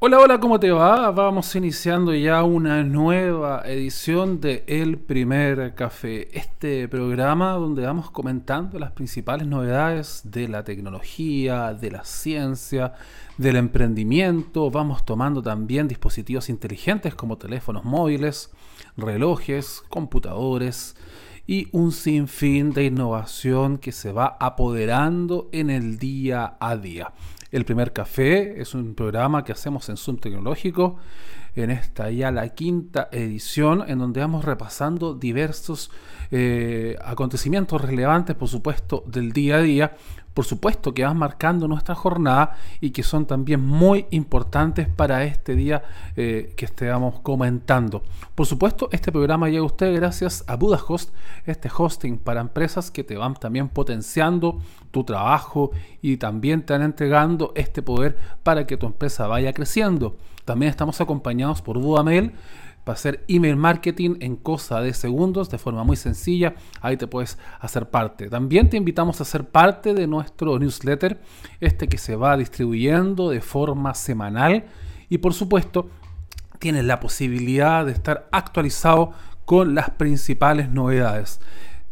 Hola, hola, ¿cómo te va? Vamos iniciando ya una nueva edición de El Primer Café, este programa donde vamos comentando las principales novedades de la tecnología, de la ciencia, del emprendimiento. Vamos tomando también dispositivos inteligentes como teléfonos móviles, relojes, computadores y un sinfín de innovación que se va apoderando en el día a día. El primer café es un programa que hacemos en Zoom Tecnológico, en esta ya la quinta edición, en donde vamos repasando diversos eh, acontecimientos relevantes, por supuesto, del día a día, por supuesto que van marcando nuestra jornada y que son también muy importantes para este día eh, que estemos comentando. Por supuesto, este programa llega a usted gracias a Budahost, este hosting para empresas que te van también potenciando tu trabajo y también te van entregando este poder para que tu empresa vaya creciendo. También estamos acompañados por Budamail para hacer email marketing en cosa de segundos de forma muy sencilla. Ahí te puedes hacer parte. También te invitamos a ser parte de nuestro newsletter, este que se va distribuyendo de forma semanal. Y por supuesto, tienes la posibilidad de estar actualizado con las principales novedades.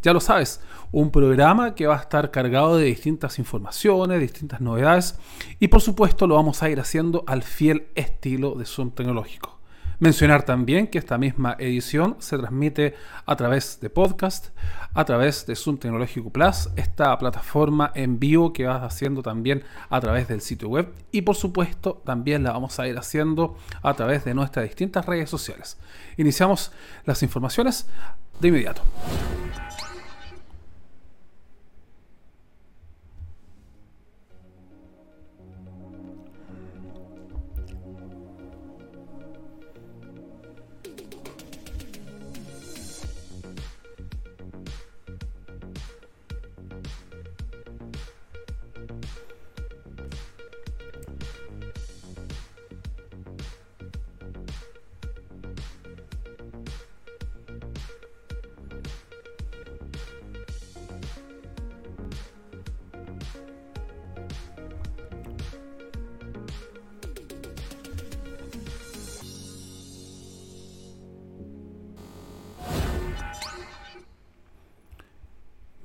Ya lo sabes, un programa que va a estar cargado de distintas informaciones, distintas novedades y por supuesto lo vamos a ir haciendo al fiel estilo de Zoom tecnológico. Mencionar también que esta misma edición se transmite a través de podcast, a través de Zoom Tecnológico Plus, esta plataforma en vivo que vas haciendo también a través del sitio web y por supuesto también la vamos a ir haciendo a través de nuestras distintas redes sociales. Iniciamos las informaciones de inmediato.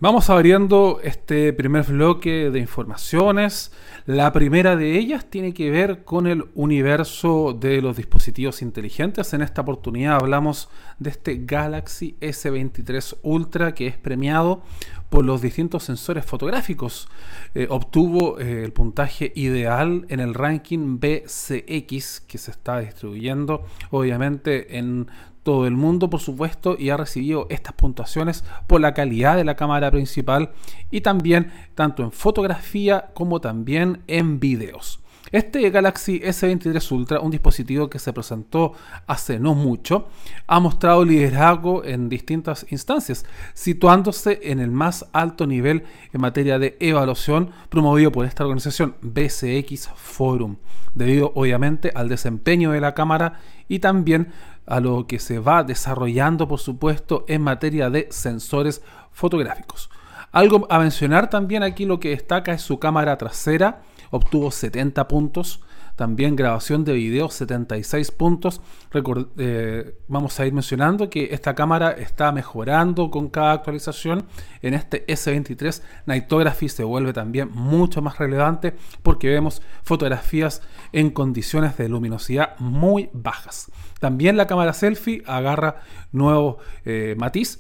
Vamos abriendo este primer bloque de informaciones. La primera de ellas tiene que ver con el universo de los dispositivos inteligentes. En esta oportunidad hablamos de este Galaxy S23 Ultra que es premiado por los distintos sensores fotográficos. Eh, obtuvo eh, el puntaje ideal en el ranking BCX que se está distribuyendo obviamente en todo el mundo, por supuesto, y ha recibido estas puntuaciones por la calidad de la cámara principal y también tanto en fotografía como también en videos. Este Galaxy S23 Ultra, un dispositivo que se presentó hace no mucho, ha mostrado liderazgo en distintas instancias, situándose en el más alto nivel en materia de evaluación promovido por esta organización BCX Forum, debido obviamente al desempeño de la cámara y también a lo que se va desarrollando, por supuesto, en materia de sensores fotográficos. Algo a mencionar también aquí lo que destaca es su cámara trasera, obtuvo 70 puntos, también grabación de video 76 puntos. Eh, vamos a ir mencionando que esta cámara está mejorando con cada actualización. En este S23 Nightography se vuelve también mucho más relevante porque vemos fotografías en condiciones de luminosidad muy bajas. También la cámara selfie agarra nuevo eh, matiz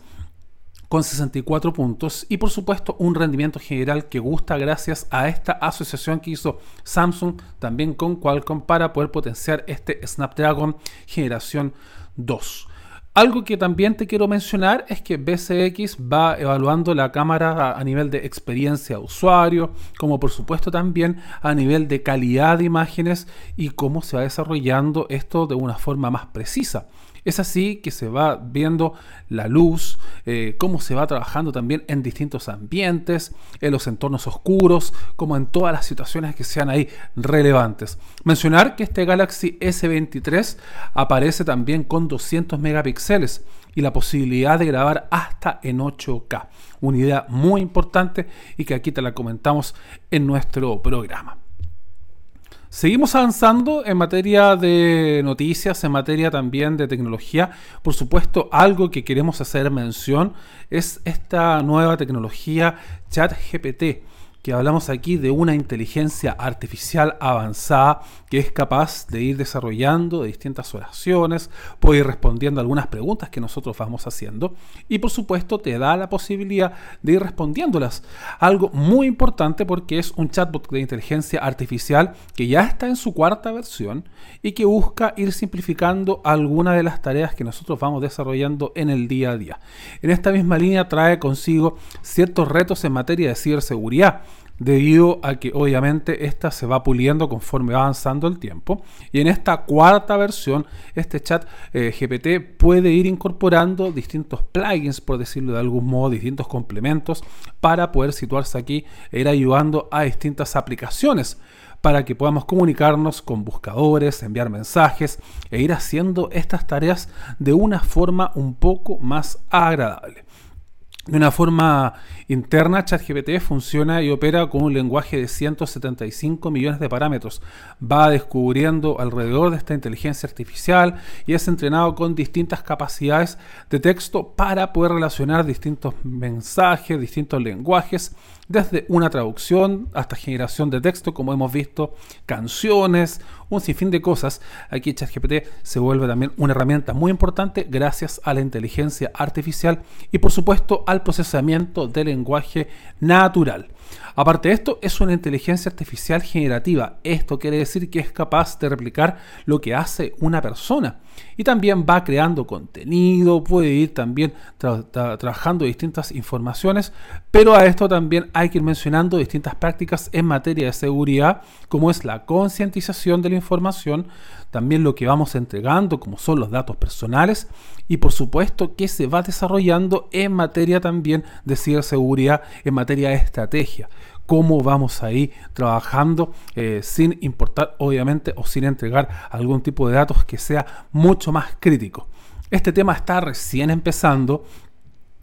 con 64 puntos y por supuesto un rendimiento general que gusta gracias a esta asociación que hizo Samsung también con Qualcomm para poder potenciar este Snapdragon generación 2. Algo que también te quiero mencionar es que BCX va evaluando la cámara a, nivel de experiencia de usuario, como por supuesto también a nivel de calidad de imágenes y cómo se va desarrollando esto de una forma más precisa. Es así que se va viendo la luz, eh, cómo se va trabajando también en distintos ambientes, en los entornos oscuros, como en todas las situaciones que sean ahí relevantes. Mencionar que este Galaxy S23 aparece también con 200 megapíxeles y la posibilidad de grabar hasta en 8K. Una idea muy importante y que aquí te la comentamos en nuestro programa. Seguimos avanzando en materia de noticias, en materia también de tecnología. Por supuesto, algo que queremos hacer mención es esta nueva tecnología ChatGPT que hablamos aquí de una inteligencia artificial avanzada que es capaz de ir desarrollando distintas oraciones, puede ir respondiendo algunas preguntas que nosotros vamos haciendo y por supuesto te da la posibilidad de ir respondiéndolas. Algo muy importante porque es un chatbot de inteligencia artificial que ya está en su cuarta versión y que busca ir simplificando algunas de las tareas que nosotros vamos desarrollando en el día a día. En esta misma línea trae consigo ciertos retos en materia de ciberseguridad debido a que obviamente esta se va puliendo conforme va avanzando el tiempo. Y en esta cuarta versión, este chat eh, GPT puede ir incorporando distintos plugins, por decirlo de algún modo, distintos complementos para poder situarse aquí e ir ayudando a distintas aplicaciones para que podamos comunicarnos con buscadores, enviar mensajes e ir haciendo estas tareas de una forma un poco más agradable. De una forma interna, ChatGPT funciona y opera con un lenguaje de 175 millones de parámetros. Va descubriendo alrededor de esta inteligencia artificial y es entrenado con distintas capacidades de texto para poder relacionar distintos mensajes, distintos lenguajes desde una traducción hasta generación de texto, como hemos visto, canciones, un sinfín de cosas. Aquí ChatGPT se vuelve también una herramienta muy importante gracias a la inteligencia artificial y por supuesto al procesamiento del lenguaje natural. Aparte de esto, es una inteligencia artificial generativa. Esto quiere decir que es capaz de replicar lo que hace una persona. Y también va creando contenido, puede ir también trabajando distintas informaciones, pero a esto también hay que ir mencionando distintas prácticas en materia de seguridad, como es la concientización de la información, también lo que vamos entregando, como son los datos personales, y por supuesto que se va desarrollando en materia también de ciberseguridad, en materia de estrategia cómo vamos a ir trabajando eh, sin importar, obviamente, o sin entregar algún tipo de datos que sea mucho más crítico. Este tema está recién empezando.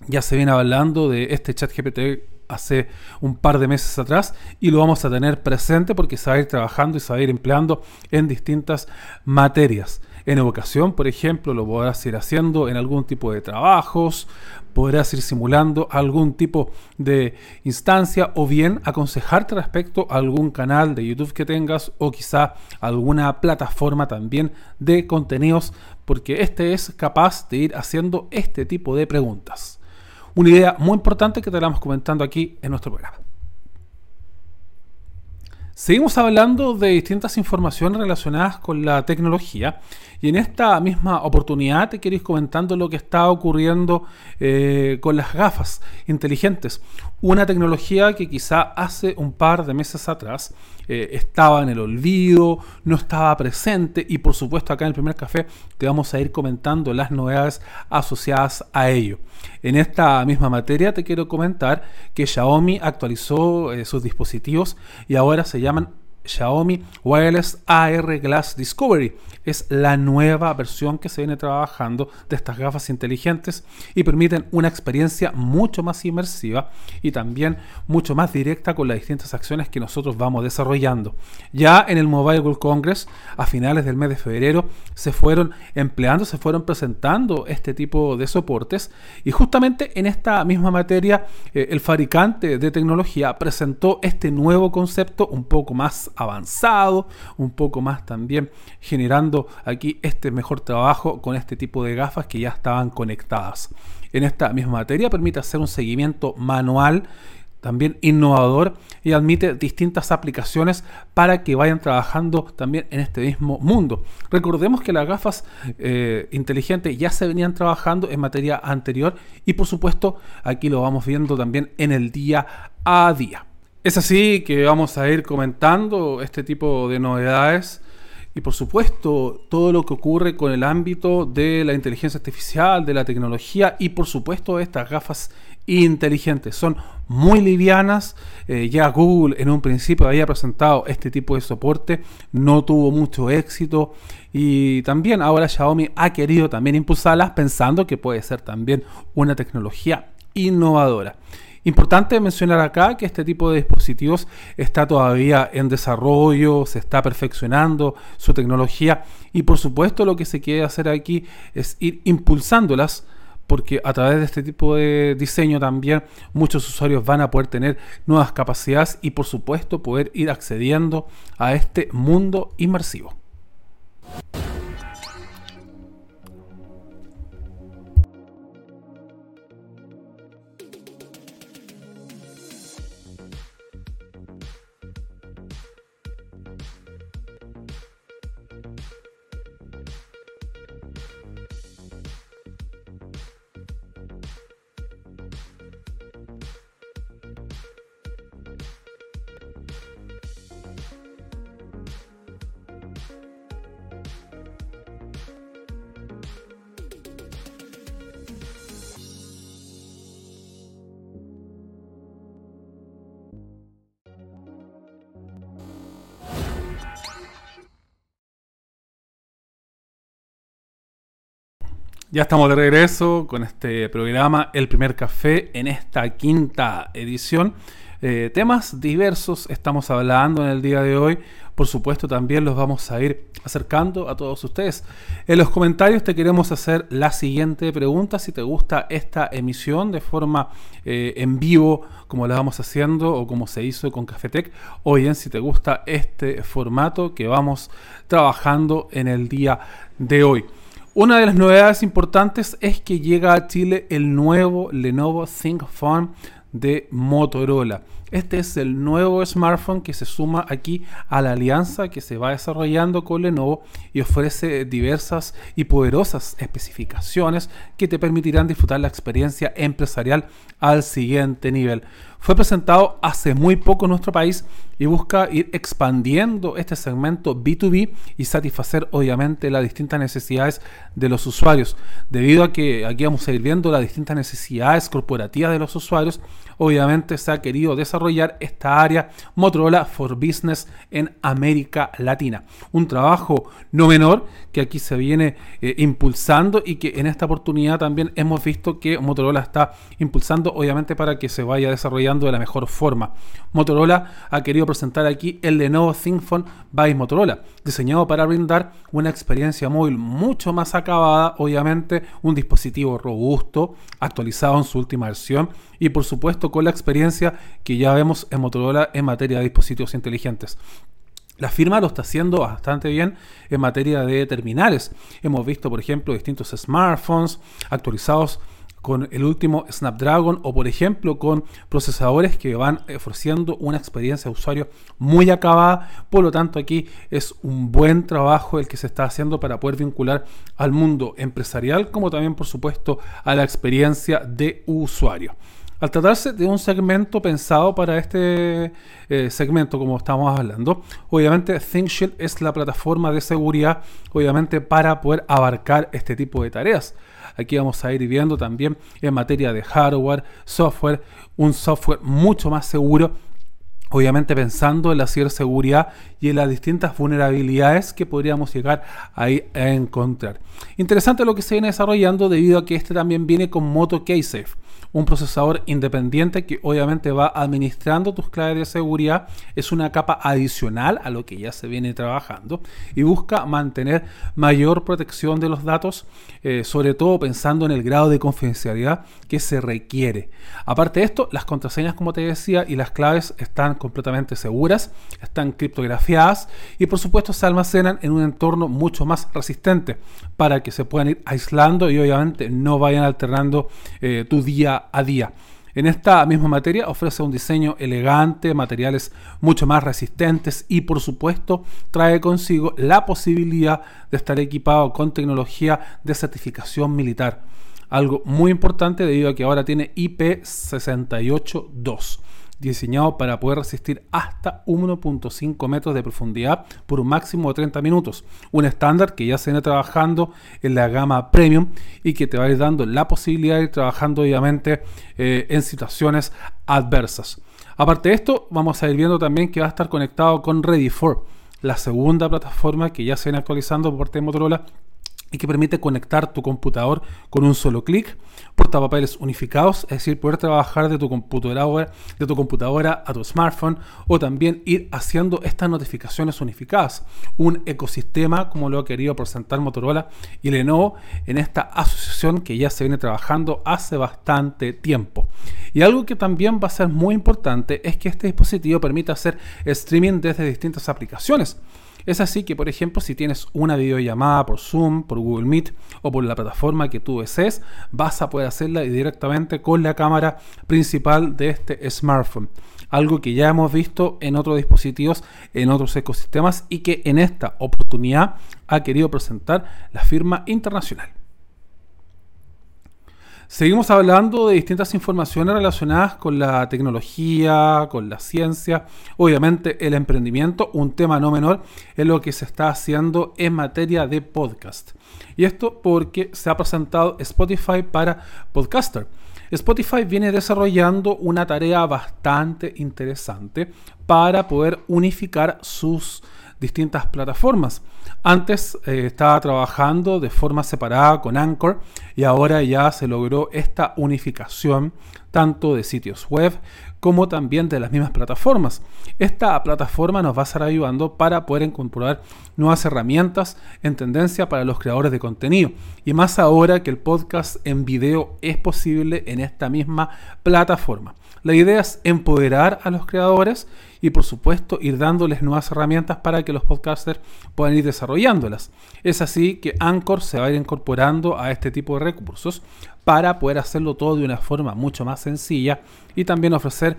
Ya se viene hablando de este chat GPT hace un par de meses atrás y lo vamos a tener presente porque se va a ir trabajando y se va a ir empleando en distintas materias. En educación, por ejemplo, lo podrás ir haciendo en algún tipo de trabajos, podrás ir simulando algún tipo de instancia o bien aconsejarte respecto a algún canal de YouTube que tengas o quizá alguna plataforma también de contenidos, porque este es capaz de ir haciendo este tipo de preguntas. Una idea muy importante que te vamos comentando aquí en nuestro programa. Seguimos hablando de distintas informaciones relacionadas con la tecnología y en esta misma oportunidad te quiero ir comentando lo que está ocurriendo eh, con las gafas inteligentes. Una tecnología que quizá hace un par de meses atrás eh, estaba en el olvido, no estaba presente y por supuesto acá en el primer café te vamos a ir comentando las novedades asociadas a ello. En esta misma materia te quiero comentar que Xiaomi actualizó eh, sus dispositivos y ahora se llaman Xiaomi Wireless AR Glass Discovery. Es la nueva versión que se viene trabajando de estas gafas inteligentes y permiten una experiencia mucho más inmersiva y también mucho más directa con las distintas acciones que nosotros vamos desarrollando. Ya en el Mobile World Congress, a finales del mes de febrero, se fueron empleando, se fueron presentando este tipo de soportes y justamente en esta misma materia eh, el fabricante de tecnología presentó este nuevo concepto un poco más avanzado, un poco más también generando aquí este mejor trabajo con este tipo de gafas que ya estaban conectadas. En esta misma materia permite hacer un seguimiento manual también innovador y admite distintas aplicaciones para que vayan trabajando también en este mismo mundo. Recordemos que las gafas eh, inteligentes ya se venían trabajando en materia anterior y por supuesto aquí lo vamos viendo también en el día a día. Es así que vamos a ir comentando este tipo de novedades y por supuesto todo lo que ocurre con el ámbito de la inteligencia artificial, de la tecnología y por supuesto estas gafas inteligentes. Son muy livianas. Eh, ya Google en un principio había presentado este tipo de soporte, no tuvo mucho éxito y también ahora Xiaomi ha querido también impulsarlas pensando que puede ser también una tecnología innovadora. Importante mencionar acá que este tipo de dispositivos está todavía en desarrollo, se está perfeccionando su tecnología y por supuesto lo que se quiere hacer aquí es ir impulsándolas porque a través de este tipo de diseño también muchos usuarios van a poder tener nuevas capacidades y por supuesto poder ir accediendo a este mundo inmersivo. Ya estamos de regreso con este programa El primer café en esta quinta edición. Eh, temas diversos estamos hablando en el día de hoy. Por supuesto también los vamos a ir acercando a todos ustedes. En los comentarios te queremos hacer la siguiente pregunta. Si te gusta esta emisión de forma eh, en vivo como la vamos haciendo o como se hizo con Cafetec. O bien si te gusta este formato que vamos trabajando en el día de hoy. Una de las novedades importantes es que llega a Chile el nuevo Lenovo ThinkPhone de Motorola. Este es el nuevo smartphone que se suma aquí a la alianza que se va desarrollando con Lenovo y ofrece diversas y poderosas especificaciones que te permitirán disfrutar la experiencia empresarial al siguiente nivel. Fue presentado hace muy poco en nuestro país y busca ir expandiendo este segmento B2B y satisfacer obviamente las distintas necesidades de los usuarios. Debido a que aquí vamos a ir viendo las distintas necesidades corporativas de los usuarios, obviamente se ha querido desarrollar esta área Motorola for Business en América Latina. Un trabajo no menor que aquí se viene eh, impulsando y que en esta oportunidad también hemos visto que Motorola está impulsando obviamente para que se vaya de la mejor forma. Motorola ha querido presentar aquí el Lenovo ThinkPhone by Motorola, diseñado para brindar una experiencia móvil mucho más acabada, obviamente un dispositivo robusto, actualizado en su última versión y por supuesto con la experiencia que ya vemos en Motorola en materia de dispositivos inteligentes. La firma lo está haciendo bastante bien en materia de terminales. Hemos visto, por ejemplo, distintos smartphones actualizados con el último Snapdragon o por ejemplo con procesadores que van ofreciendo una experiencia de usuario muy acabada. Por lo tanto aquí es un buen trabajo el que se está haciendo para poder vincular al mundo empresarial como también por supuesto a la experiencia de usuario. Al tratarse de un segmento pensado para este eh, segmento, como estamos hablando, obviamente ThinkShield es la plataforma de seguridad, obviamente, para poder abarcar este tipo de tareas. Aquí vamos a ir viendo también en materia de hardware, software, un software mucho más seguro obviamente pensando en la ciberseguridad y en las distintas vulnerabilidades que podríamos llegar ahí a encontrar. Interesante lo que se viene desarrollando debido a que este también viene con Moto KeySafe un procesador independiente que obviamente va administrando tus claves de seguridad. Es una capa adicional a lo que ya se viene trabajando y busca mantener mayor protección de los datos, eh, sobre todo pensando en el grado de confidencialidad que se requiere. Aparte de esto, las contraseñas, como te decía, y las claves están completamente seguras, están criptografiadas y por supuesto se almacenan en un entorno mucho más resistente para que se puedan ir aislando y obviamente no vayan alternando eh, tu día a día. En esta misma materia ofrece un diseño elegante, materiales mucho más resistentes y por supuesto trae consigo la posibilidad de estar equipado con tecnología de certificación militar. Algo muy importante debido a que ahora tiene IP682 diseñado para poder resistir hasta 1.5 metros de profundidad por un máximo de 30 minutos. Un estándar que ya se viene trabajando en la gama premium y que te va a ir dando la posibilidad de ir trabajando obviamente eh, en situaciones adversas. Aparte de esto, vamos a ir viendo también que va a estar conectado con Ready4, la segunda plataforma que ya se viene actualizando por parte de Motorola y que permite conectar tu computador con un solo clic, portapapeles unificados, es decir, poder trabajar de tu computadora, de tu computadora a tu smartphone o también ir haciendo estas notificaciones unificadas. Un ecosistema como lo ha querido presentar Motorola y Lenovo en esta asociación que ya se viene trabajando hace bastante tiempo. Y algo que también va a ser muy importante es que este dispositivo permite hacer streaming desde distintas aplicaciones. Es así que, por ejemplo, si tienes una videollamada por Zoom, por Google Meet o por la plataforma que tú desees, vas a poder hacerla directamente con la cámara principal de este smartphone. Algo que ya hemos visto en otros dispositivos, en otros ecosistemas y que en esta oportunidad ha querido presentar la firma internacional. Seguimos hablando de distintas informaciones relacionadas con la tecnología, con la ciencia, obviamente el emprendimiento, un tema no menor es lo que se está haciendo en materia de podcast. Y esto porque se ha presentado Spotify para podcaster. Spotify viene desarrollando una tarea bastante interesante para poder unificar sus distintas plataformas. Antes eh, estaba trabajando de forma separada con Anchor y ahora ya se logró esta unificación tanto de sitios web como también de las mismas plataformas. Esta plataforma nos va a estar ayudando para poder incorporar nuevas herramientas en tendencia para los creadores de contenido. Y más ahora que el podcast en video es posible en esta misma plataforma. La idea es empoderar a los creadores y por supuesto ir dándoles nuevas herramientas para que los podcasters puedan ir desarrollándolas. Es así que Anchor se va a ir incorporando a este tipo de recursos para poder hacerlo todo de una forma mucho más sencilla y también ofrecer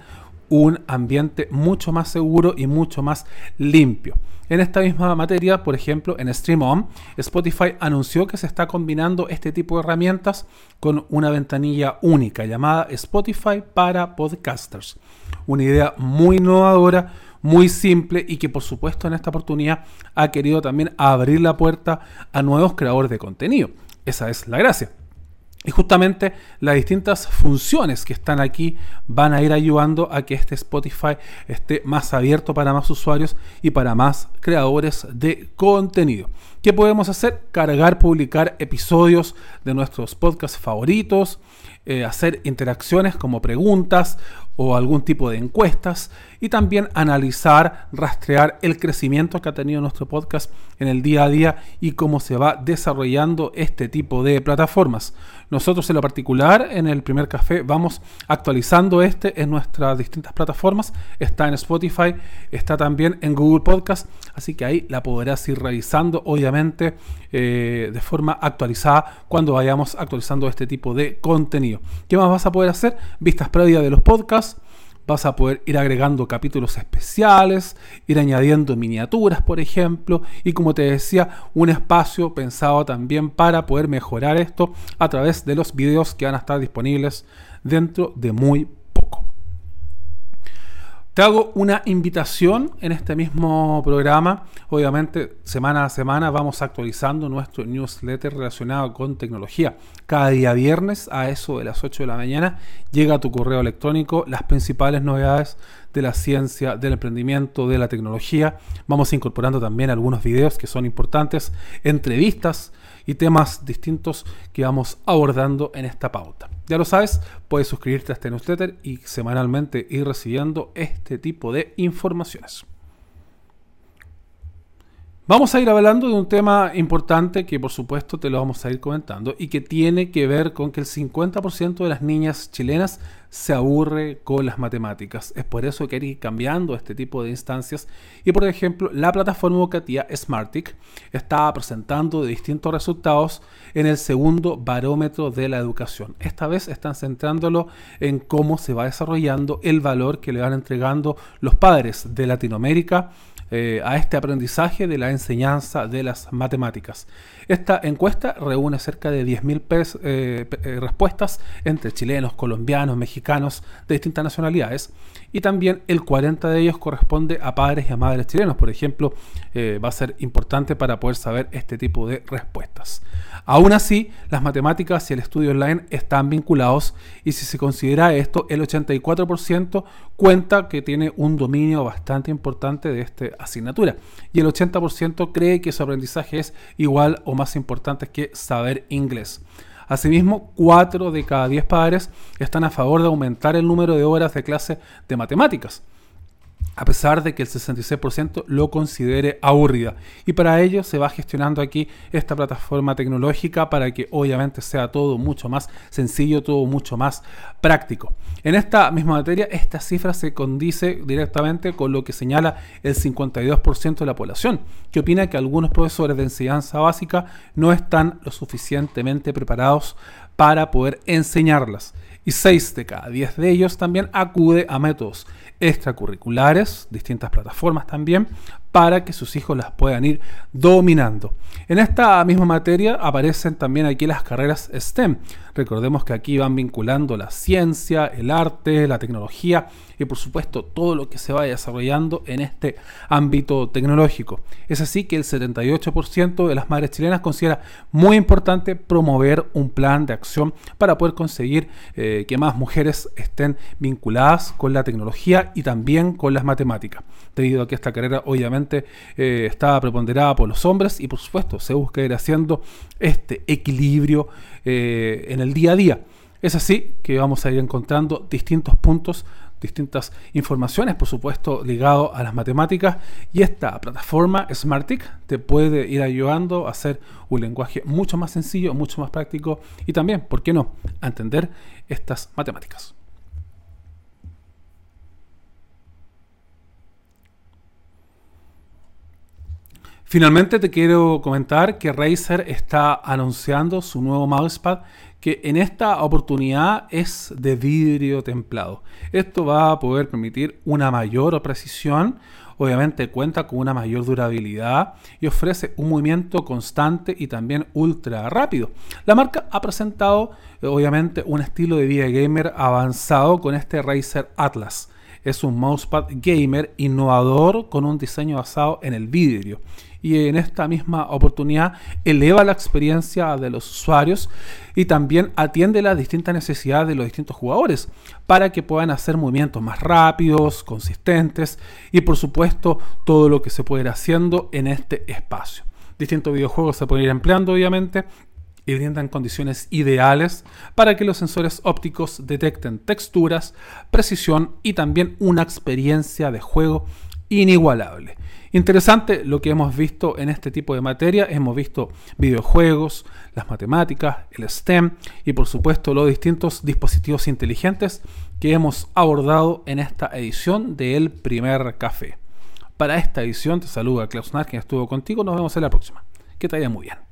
un ambiente mucho más seguro y mucho más limpio. En esta misma materia, por ejemplo, en StreamOn, Spotify anunció que se está combinando este tipo de herramientas con una ventanilla única llamada Spotify para podcasters. Una idea muy innovadora, muy simple y que por supuesto en esta oportunidad ha querido también abrir la puerta a nuevos creadores de contenido. Esa es la gracia. Y justamente las distintas funciones que están aquí van a ir ayudando a que este Spotify esté más abierto para más usuarios y para más creadores de contenido. ¿Qué podemos hacer? Cargar, publicar episodios de nuestros podcasts favoritos, eh, hacer interacciones como preguntas o algún tipo de encuestas y también analizar, rastrear el crecimiento que ha tenido nuestro podcast en el día a día y cómo se va desarrollando este tipo de plataformas. Nosotros en lo particular en el primer café vamos actualizando este en nuestras distintas plataformas. Está en Spotify, está también en Google Podcast, así que ahí la podrás ir revisando obviamente eh, de forma actualizada cuando vayamos actualizando este tipo de contenido. ¿Qué más vas a poder hacer? Vistas previas de los podcasts vas a poder ir agregando capítulos especiales, ir añadiendo miniaturas, por ejemplo, y como te decía, un espacio pensado también para poder mejorar esto a través de los videos que van a estar disponibles dentro de muy te hago una invitación en este mismo programa. Obviamente, semana a semana vamos actualizando nuestro newsletter relacionado con tecnología. Cada día viernes a eso de las 8 de la mañana llega a tu correo electrónico las principales novedades de la ciencia, del emprendimiento, de la tecnología. Vamos incorporando también algunos videos que son importantes, entrevistas y temas distintos que vamos abordando en esta pauta. Ya lo sabes, puedes suscribirte a este newsletter y semanalmente ir recibiendo este tipo de informaciones. Vamos a ir hablando de un tema importante que por supuesto te lo vamos a ir comentando y que tiene que ver con que el 50% de las niñas chilenas se aburre con las matemáticas. Es por eso que hay que ir cambiando este tipo de instancias y por ejemplo la plataforma educativa Smartic está presentando distintos resultados en el segundo barómetro de la educación. Esta vez están centrándolo en cómo se va desarrollando el valor que le van entregando los padres de Latinoamérica eh, a este aprendizaje de la enseñanza de las matemáticas. Esta encuesta reúne cerca de 10.000 eh, eh, respuestas entre chilenos, colombianos, mexicanos, de distintas nacionalidades y también el 40 de ellos corresponde a padres y a madres chilenos. Por ejemplo, eh, va a ser importante para poder saber este tipo de respuestas. Aún así, las matemáticas y el estudio online están vinculados y si se considera esto, el 84% cuenta que tiene un dominio bastante importante de esta asignatura y el 80% cree que su aprendizaje es igual o más importante que saber inglés. Asimismo, 4 de cada 10 padres están a favor de aumentar el número de horas de clase de matemáticas a pesar de que el 66% lo considere aburrida. Y para ello se va gestionando aquí esta plataforma tecnológica para que obviamente sea todo mucho más sencillo, todo mucho más práctico. En esta misma materia, esta cifra se condice directamente con lo que señala el 52% de la población, que opina que algunos profesores de enseñanza básica no están lo suficientemente preparados para poder enseñarlas y 6 de cada 10 de ellos también acude a métodos extracurriculares, distintas plataformas también, para que sus hijos las puedan ir dominando. En esta misma materia aparecen también aquí las carreras STEM. Recordemos que aquí van vinculando la ciencia, el arte, la tecnología y por supuesto todo lo que se va desarrollando en este ámbito tecnológico. Es así que el 78% de las madres chilenas considera muy importante promover un plan de acción para poder conseguir eh, que más mujeres estén vinculadas con la tecnología y también con las matemáticas, debido a que esta carrera obviamente eh, estaba preponderada por los hombres y por supuesto se busca ir haciendo este equilibrio eh, en el día a día. Es así que vamos a ir encontrando distintos puntos, distintas informaciones, por supuesto, ligado a las matemáticas. Y esta plataforma Smartic te puede ir ayudando a hacer un lenguaje mucho más sencillo, mucho más práctico y también, ¿por qué no?, a entender estas matemáticas. Finalmente te quiero comentar que Razer está anunciando su nuevo mousepad que en esta oportunidad es de vidrio templado. Esto va a poder permitir una mayor precisión, obviamente cuenta con una mayor durabilidad y ofrece un movimiento constante y también ultra rápido. La marca ha presentado obviamente un estilo de vida gamer avanzado con este Razer Atlas. Es un mousepad gamer innovador con un diseño basado en el vidrio y en esta misma oportunidad eleva la experiencia de los usuarios y también atiende las distintas necesidades de los distintos jugadores para que puedan hacer movimientos más rápidos, consistentes y por supuesto todo lo que se puede ir haciendo en este espacio. Distintos videojuegos se pueden ir empleando obviamente y brindan condiciones ideales para que los sensores ópticos detecten texturas, precisión y también una experiencia de juego inigualable. Interesante lo que hemos visto en este tipo de materia. Hemos visto videojuegos, las matemáticas, el STEM y por supuesto los distintos dispositivos inteligentes que hemos abordado en esta edición de El Primer Café. Para esta edición te saluda Klaus Nar, quien estuvo contigo. Nos vemos en la próxima. Que te vaya muy bien.